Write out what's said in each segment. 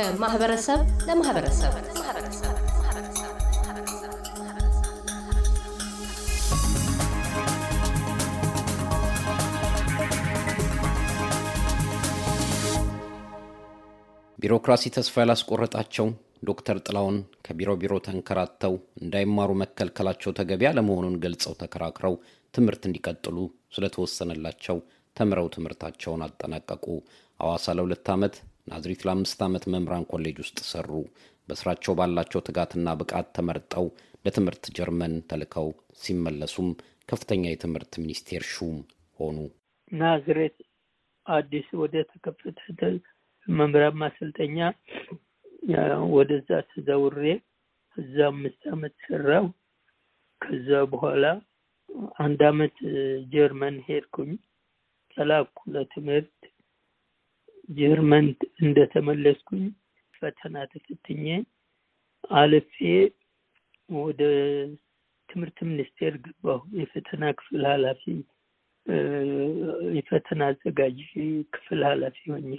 ከማህበረሰብ ለማህበረሰብ ቢሮክራሲ ተስፋ ያላስቆረጣቸው ዶክተር ጥላውን ከቢሮ ቢሮ ተንከራተው እንዳይማሩ መከልከላቸው ተገቢ አለመሆኑን ገልጸው ተከራክረው ትምህርት እንዲቀጥሉ ስለተወሰነላቸው ተምረው ትምህርታቸውን አጠናቀቁ። ሐዋሳ ለሁለት ዓመት፣ ናዝሪት ለአምስት ዓመት መምህራን ኮሌጅ ውስጥ ሰሩ። በስራቸው ባላቸው ትጋትና ብቃት ተመርጠው ለትምህርት ጀርመን ተልከው ሲመለሱም ከፍተኛ የትምህርት ሚኒስቴር ሹም ሆኑ። ናዝሬት አዲስ ወደ ተከፈተ መምህራን ማሰልጠኛ ወደዛ ተዛውሬ እዛ አምስት ዓመት ሰራው። ከዛ በኋላ አንድ ዓመት ጀርመን ሄድኩኝ ተላኩ ለትምህርት። ጀርመን እንደተመለስኩኝ ፈተና ተፈትኜ አልፌ ወደ ትምህርት ሚኒስቴር ገባሁ። የፈተና ክፍል ኃላፊ የፈተና አዘጋጅ ክፍል ኃላፊ ሆኜ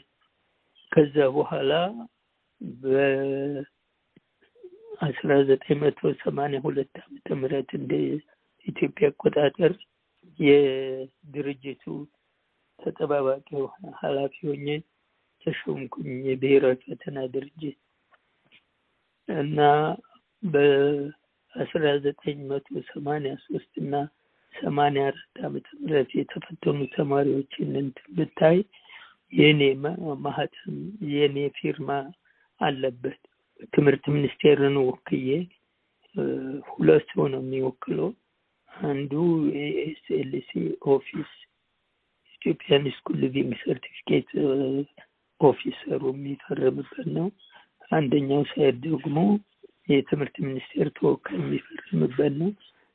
ከዛ በኋላ በአስራ ዘጠኝ መቶ ሰማንያ ሁለት ዓመተ ምህረት እንደ ኢትዮጵያ አቆጣጠር የድርጅቱ ተጠባባቂ ኃላፊ ሆኜ ተሾምኩኝ። የብሔራዊ ፈተና ድርጅት እና በአስራ ዘጠኝ መቶ ሰማንያ ሶስት እና ሰማንያ አራት ዓመተ ምህረት የተፈተኑ ተማሪዎችን እንትን ብታይ የኔ ማህተም የኔ ፊርማ አለበት። ትምህርት ሚኒስቴርን ወክዬ ሁለት ሰው ነው የሚወክለው። አንዱ የ ESLC office Ethiopian School Leaving Certificate officer ሩ የሚፈርምበት ነው። አንደኛው side ደግሞ የትምህርት ሚኒስቴር ተወካይ የሚፈርምበት ነው።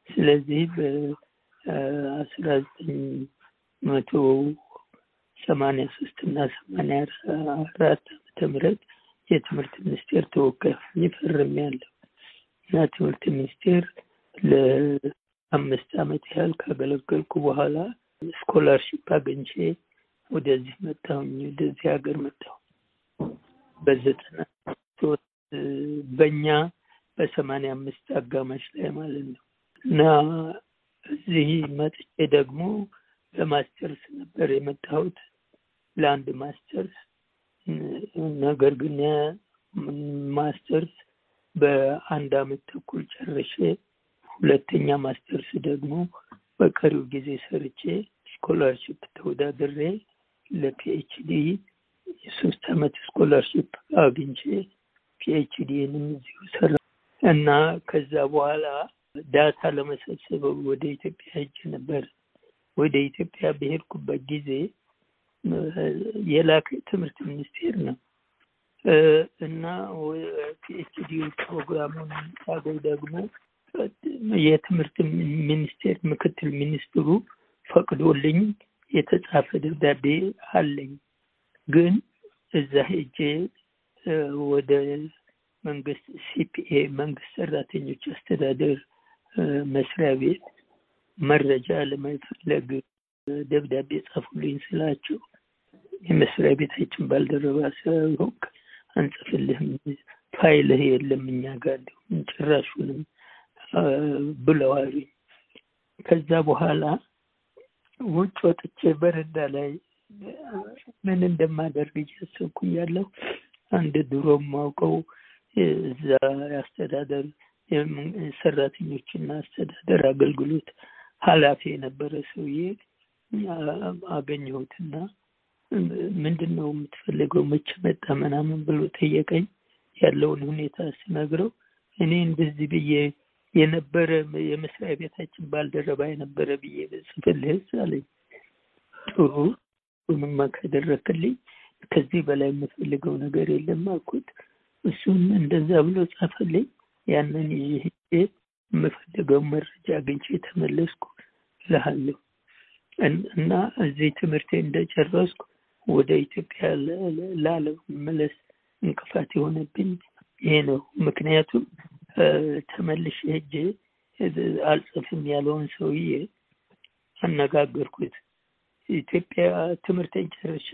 ስለዚህ በአስራ ዘጠኝ መቶ ሰማንያ ሶስት እና ሰማንያ አራት ዓመተ ምህረት የትምህርት ሚኒስቴር ተወካይ ሆኜ ፈርሜያለሁ እና ትምህርት ሚኒስቴር ለአምስት ዓመት ያህል ካገለገልኩ በኋላ ስኮላርሺፕ አግኝቼ ወደዚህ መጣሁኝ። ወደዚህ ሀገር መጣሁ በዘጠና ሶስት በእኛ በሰማንያ አምስት አጋማሽ ላይ ማለት ነው እና እዚህ መጥቼ ደግሞ ለማስተርስ ነበር የመጣሁት ለአንድ ማስተርስ። ነገር ግን ማስተርስ በአንድ አመት ተኩል ጨርሼ ሁለተኛ ማስተርስ ደግሞ በቀሪው ጊዜ ሰርቼ scholarship ተወዳድሬ ለ PhD የሶስት አመት scholarship አግኝቼ PhD ንም እዚሁ ሰራ እና ከዛ በኋላ data ለመሰብሰብ ወደ ኢትዮጵያ ሄጄ ነበር። ወደ ኢትዮጵያ በሄድኩበት ጊዜ የላከ ትምህርት ሚኒስቴር ነው እና PhD ፕሮግራሙን ሳገኝ ደግሞ የትምህርት ሚኒስቴር ምክትል ሚኒስትሩ ፈቅዶልኝ የተጻፈ ደብዳቤ አለኝ። ግን እዛ ሄጄ ወደ መንግስት ሲፒኤ መንግስት ሰራተኞች አስተዳደር መስሪያ ቤት መረጃ ለመፈለግ ደብዳቤ ጻፉልኝ ስላቸው የመስሪያ ቤታችን ባልደረባ ስለሆንክ አንጽፍልህም፣ ፋይልህ የለም እኛ ጋር ጭራሹንም ብለዋል። ከዛ በኋላ ውጭ ወጥቼ በረንዳ ላይ ምን እንደማደርግ እያሰብኩ ያለሁ አንድ ድሮ ማውቀው እዛ አስተዳደር ሰራተኞችና አስተዳደር አገልግሎት ኃላፊ የነበረ ሰውዬ አገኘሁትና ምንድን ነው የምትፈልገው መቼ መጣ ምናምን ብሎ ጠየቀኝ። ያለውን ሁኔታ ስነግረው እኔ እንደዚህ ብዬ የነበረ የመስሪያ ቤታችን ባልደረባ የነበረ ብዬ ጽፍልህስ አለኝ። ጥሩ ምንማ ካደረክልኝ ከዚህ በላይ የምፈልገው ነገር የለም አልኩት። እሱም እንደዛ ብሎ ጻፈልኝ። ያንን ይዤ የምፈልገው መረጃ አግኝቼ ተመለስኩ እልሃለሁ። እና እዚህ ትምህርቴ እንደጨረስኩ ወደ ኢትዮጵያ ላለመመለስ እንቅፋት የሆነብኝ ይሄ ነው። ምክንያቱም ተመልሼ ሄጄ አልጽፍም ያለውን ሰውዬ አነጋገርኩት። ኢትዮጵያ ትምህርቴን ጨርሼ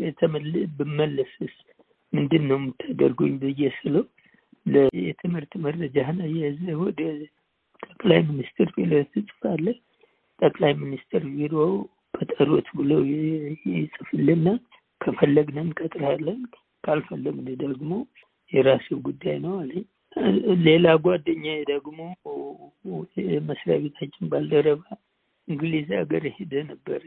ብመለስስ ምንድን ነው የምታደርጉኝ ብዬ ስለው የትምህርት መረጃህን የያዘህ ወደ ጠቅላይ ሚኒስትር ቢሮ ትጽፋለህ። ጠቅላይ ሚኒስትር ቢሮ ቀጠሮት ብለው ይጽፍልና ከፈለግን እንቀጥርሃለን፣ ካልፈለግን ደግሞ የራሱ ጉዳይ ነው አለኝ። ሌላ ጓደኛዬ ደግሞ መስሪያ ቤታችን ባልደረባ እንግሊዝ ሀገር ሄደ ነበረ።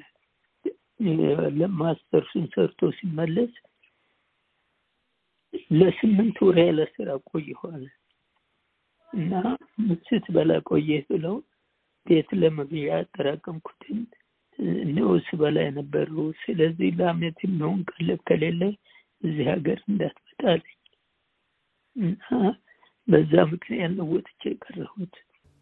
ለማስተርሱን ሰርቶ ሲመለስ ለስምንት ወር ያለ ስራ ቆይኋል እና ምሽት በላ ቆየህ ብለው ቤት ለመግዣ ያጠራቀምኩትን ነው ስበላ የነበረው። ስለዚህ ለአመት የሚሆን ቀለብ ከሌለ እዚህ ሀገር እንዳትመጣ አለኝ እና በዛ ምክንያት ነው ወጥቼ የቀረሁት።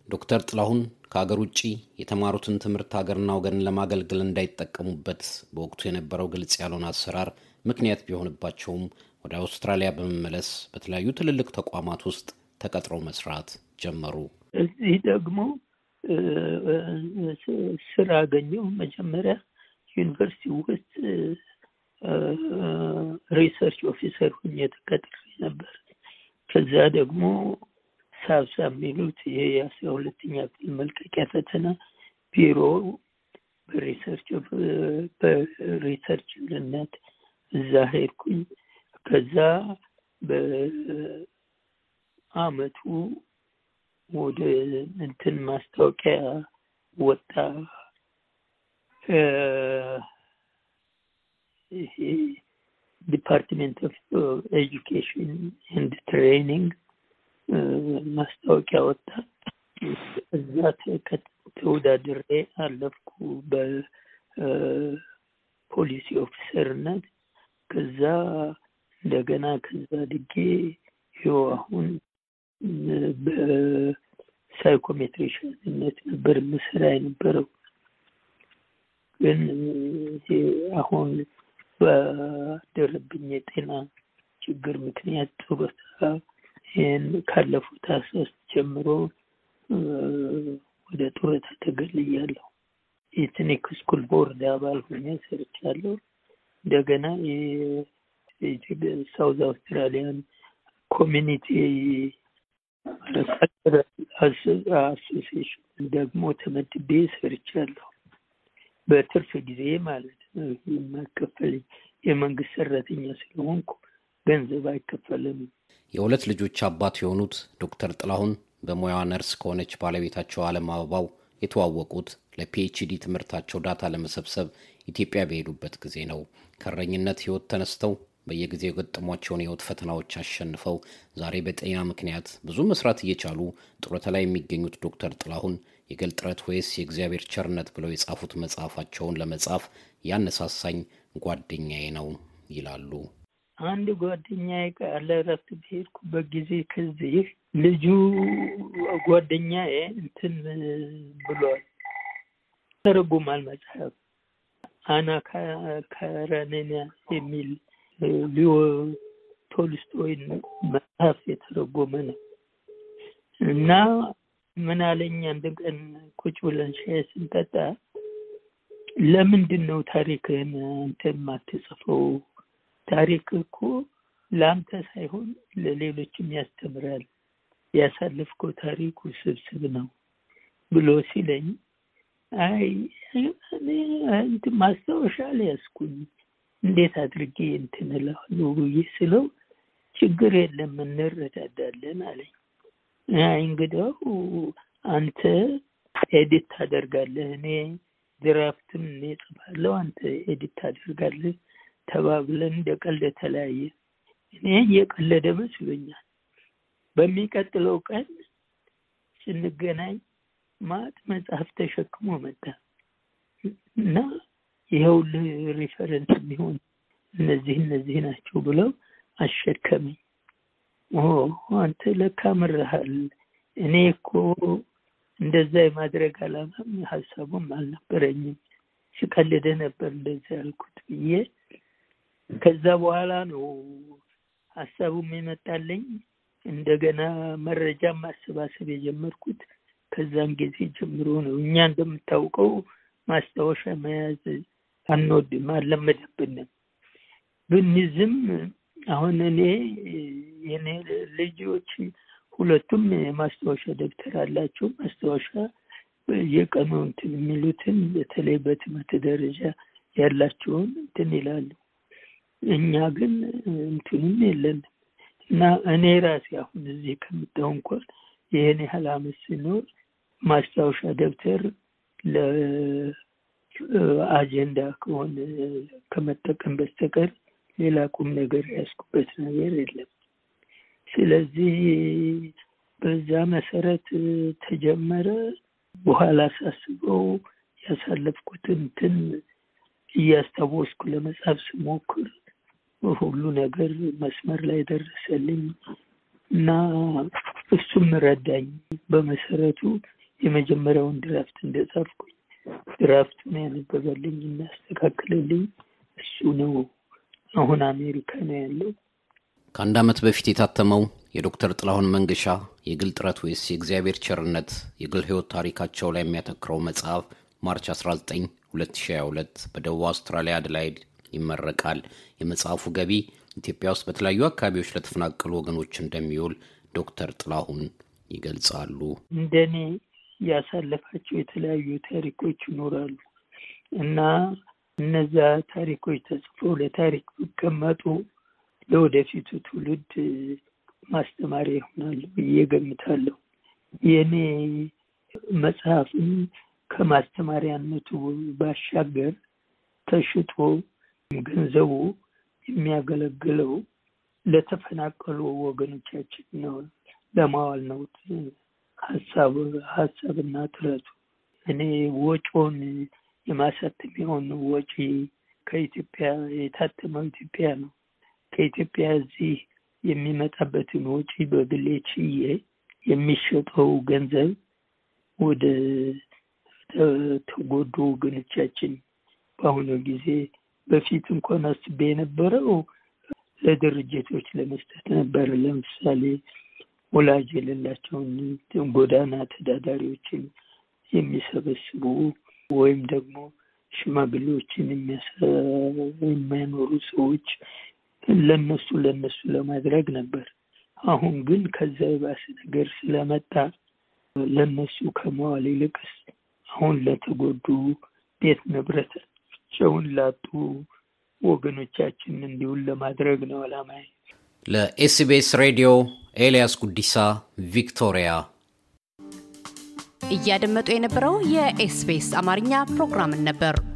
ዶክተር ጥላሁን ከሀገር ውጭ የተማሩትን ትምህርት ሀገርና ወገንን ለማገልገል እንዳይጠቀሙበት በወቅቱ የነበረው ግልጽ ያልሆነ አሰራር ምክንያት ቢሆንባቸውም ወደ አውስትራሊያ በመመለስ በተለያዩ ትልልቅ ተቋማት ውስጥ ተቀጥረው መስራት ጀመሩ። እዚህ ደግሞ ስራ አገኘሁ። መጀመሪያ ዩኒቨርሲቲ ውስጥ research officer ሁኜ ተቀጥሬ ነበር። ከዛ ደግሞ SSABSA የሚሉት ይሄ የአስራ ሁለተኛ ክፍል መልቀቂያ ፈተና ቢሮ በ research በ research ነት እዛ ሄድኩኝ። ከዛ በአመቱ ወደ እንትን ማስታወቂያ ወጣ። ይሄ Department of Education and Training ማስታወቂያ ወጣ። እዛ ተወዳድሬ አለፍኩ በፖሊሲ ኦፊሰርነት። ከዛ እንደገና ከዛ ድጌ ይኸው አሁን በሳይኮሜትሪሽንነት ነበር ምስራ የነበረው። ግን አሁን በደረብኝ የጤና ችግር ምክንያት ጡረታ ይህን ካለፉት ሶስት ጀምሮ ወደ ጡረታ ተገልያለሁ። የ Ethnic School Board አባል ሆኜ ሰርቻለሁ። እንደገና South Australian Community Association ደግሞ ተመድቤ ሰርቻለሁ። በትርፍ ጊዜ ማለት ነው። የማይከፈለኝ የመንግስት ሰራተኛ ስለሆንኩ ገንዘብ አይከፈልም። የሁለት ልጆች አባት የሆኑት ዶክተር ጥላሁን በሙያዋ ነርስ ከሆነች ባለቤታቸው አለም አበባው የተዋወቁት ለ PhD ትምህርታቸው data ለመሰብሰብ ኢትዮጵያ በሄዱበት ጊዜ ነው። ከእረኝነት ህይወት ተነስተው በየጊዜው የገጠሟቸውን የህይወት ፈተናዎች አሸንፈው ዛሬ በጤና ምክንያት ብዙ መስራት እየቻሉ ጡረታ ላይ የሚገኙት ዶክተር ጥላሁን የግል ጥረት ወይስ የእግዚአብሔር ቸርነት ብለው የጻፉት መጽሐፋቸውን ለመጻፍ ያነሳሳኝ ጓደኛዬ ነው ይላሉ። አንድ ጓደኛዬ ጋር ለእረፍት በሄድኩበት ጊዜ ከዚህ ልጁ ጓደኛዬ እንትን ብሏል፣ ተረጉማል መጽሐፍ። አና ካረኔና የሚል ሊዮ ቶልስቶይ መጽሐፍ የተረጎመ ነው። እና ምን አለኝ አንድ ቀን ቁጭ ብለን ሻይ ስንጠጣ ለምንድን ነው ታሪክህን አንተ የማትጽፈው? ታሪክ እኮ ለአንተ ሳይሆን ለሌሎችም ያስተምራል። ያሳለፍከው ታሪክ ውስብስብ ነው ብሎ ሲለኝ አይ እንትን ማስታወሻ አልያዝኩኝ እንዴት አድርጌ እንትን ብዬ ስለው ችግር የለም እንረዳዳለን አለኝ። አይ እንግዲያው አንተ edit ታደርጋለህ፣ እኔ draft ም እኔ እጽፋለሁ፣ አንተ edit ታደርጋለህ ተባብለን እንደ ቀልድ ተለያየን። እኔ እየቀለደ መስሎኛል። በሚቀጥለው ቀን ስንገናኝ መዓት መጽሐፍ ተሸክሞ መጣ እና ይኸውልህ reference የሚሆን እነዚህ እነዚህ ናቸው ብለው አሸከመኝ። አንተ ለካ ምርሃል። እኔ እኮ እንደዛ የማድረግ አላማም ሀሳቡም አልነበረኝም። ሲቀልደ ነበር እንደዛ ያልኩት ብዬ ከዛ በኋላ ነው ሀሳቡም የመጣለኝ። እንደገና መረጃ ማሰባሰብ የጀመርኩት ከዛን ጊዜ ጀምሮ ነው። እኛ እንደምታውቀው ማስታወሻ መያዝ አንወድም፣ አልለመደብንም። ብንዝም አሁን እኔ የኔ ልጆች ሁለቱም የማስታወሻ ደብተር አላቸው። ማስታወሻ የቀኑ እንትን የሚሉትን በተለይ በትምህርት ደረጃ ያላቸውን እንትን ይላሉ። እኛ ግን እንትንም የለንም እና እኔ ራሴ አሁን እዚህ ከምጣው እንኳን ይህን ያህል አመት ሲኖር ማስታወሻ ደብተር ለአጀንዳ ከሆነ ከመጠቀም በስተቀር ሌላ ቁም ነገር ያስኩበት ነገር የለም። ስለዚህ በዛ መሰረት ተጀመረ። በኋላ ሳስበው ያሳለፍኩትን እንትን እያስታወስኩ ለመጻፍ ስሞክር ሁሉ ነገር መስመር ላይ ደረሰልኝ እና እሱም ረዳኝ። በመሰረቱ የመጀመሪያውን draft እንደጻፍኩኝ draft ኡን ያነበበልኝ እና ያስተካከለልኝ እሱ ነው። አሁን አሜሪካ ነው ያለው። ከአንድ ዓመት በፊት የታተመው የዶክተር ጥላሁን መንገሻ የግል ጥረት ወይስ የእግዚአብሔር ቸርነት የግል ሕይወት ታሪካቸው ላይ የሚያተኩረው መጽሐፍ March 19 2022 በደቡብ አውስትራሊያ አድላይድ ይመረቃል። የመጽሐፉ ገቢ ኢትዮጵያ ውስጥ በተለያዩ አካባቢዎች ለተፈናቀሉ ወገኖች እንደሚውል ዶክተር ጥላሁን ይገልጻሉ። እንደኔ ያሳለፋቸው የተለያዩ ታሪኮች ይኖራሉ እና እነዛ ታሪኮች ተጽፈው ለታሪክ ቢቀመጡ ለወደፊቱ ትውልድ ማስተማሪያ ይሆናሉ ብዬ ገምታለሁ። የእኔ መጽሐፍም ከማስተማሪያነቱ ባሻገር ተሽጦ ገንዘቡ የሚያገለግለው ለተፈናቀሉ ወገኖቻችን ነው ለማዋል ነው ሀሳብ ሀሳብና ጥረቱ። እኔ ወጪውን የማሳተሚያውን ወጪ ከኢትዮጵያ የታተመው ኢትዮጵያ ነው። ከኢትዮጵያ እዚህ የሚመጣበትን ወጪ በግሌ ችዬ የሚሸጠው ገንዘብ ወደ ተጎዱ ወገኖቻችን በአሁኑ ጊዜ በፊት እንኳን አስቤ የነበረው ለድርጅቶች ለመስጠት ነበር። ለምሳሌ ወላጅ የሌላቸውን ጎዳና ተዳዳሪዎችን የሚሰበስቡ ወይም ደግሞ ሽማግሌዎችን የሚያኖሩ ሰዎች ለነሱ ለነሱ ለማድረግ ነበር። አሁን ግን ከዛ የባሰ ነገር ስለመጣ ለነሱ ከመዋል ይልቅስ አሁን ለተጎዱ ቤት ንብረታቸውን ላጡ ወገኖቻችን እንዲሆን ለማድረግ ነው አላማዬ። ለ SBS ሬዲዮ ኤልያስ ጉዲሳ ቪክቶሪያ። እያደመጡ የነበረው የ SBS አማርኛ ፕሮግራምን ነበር።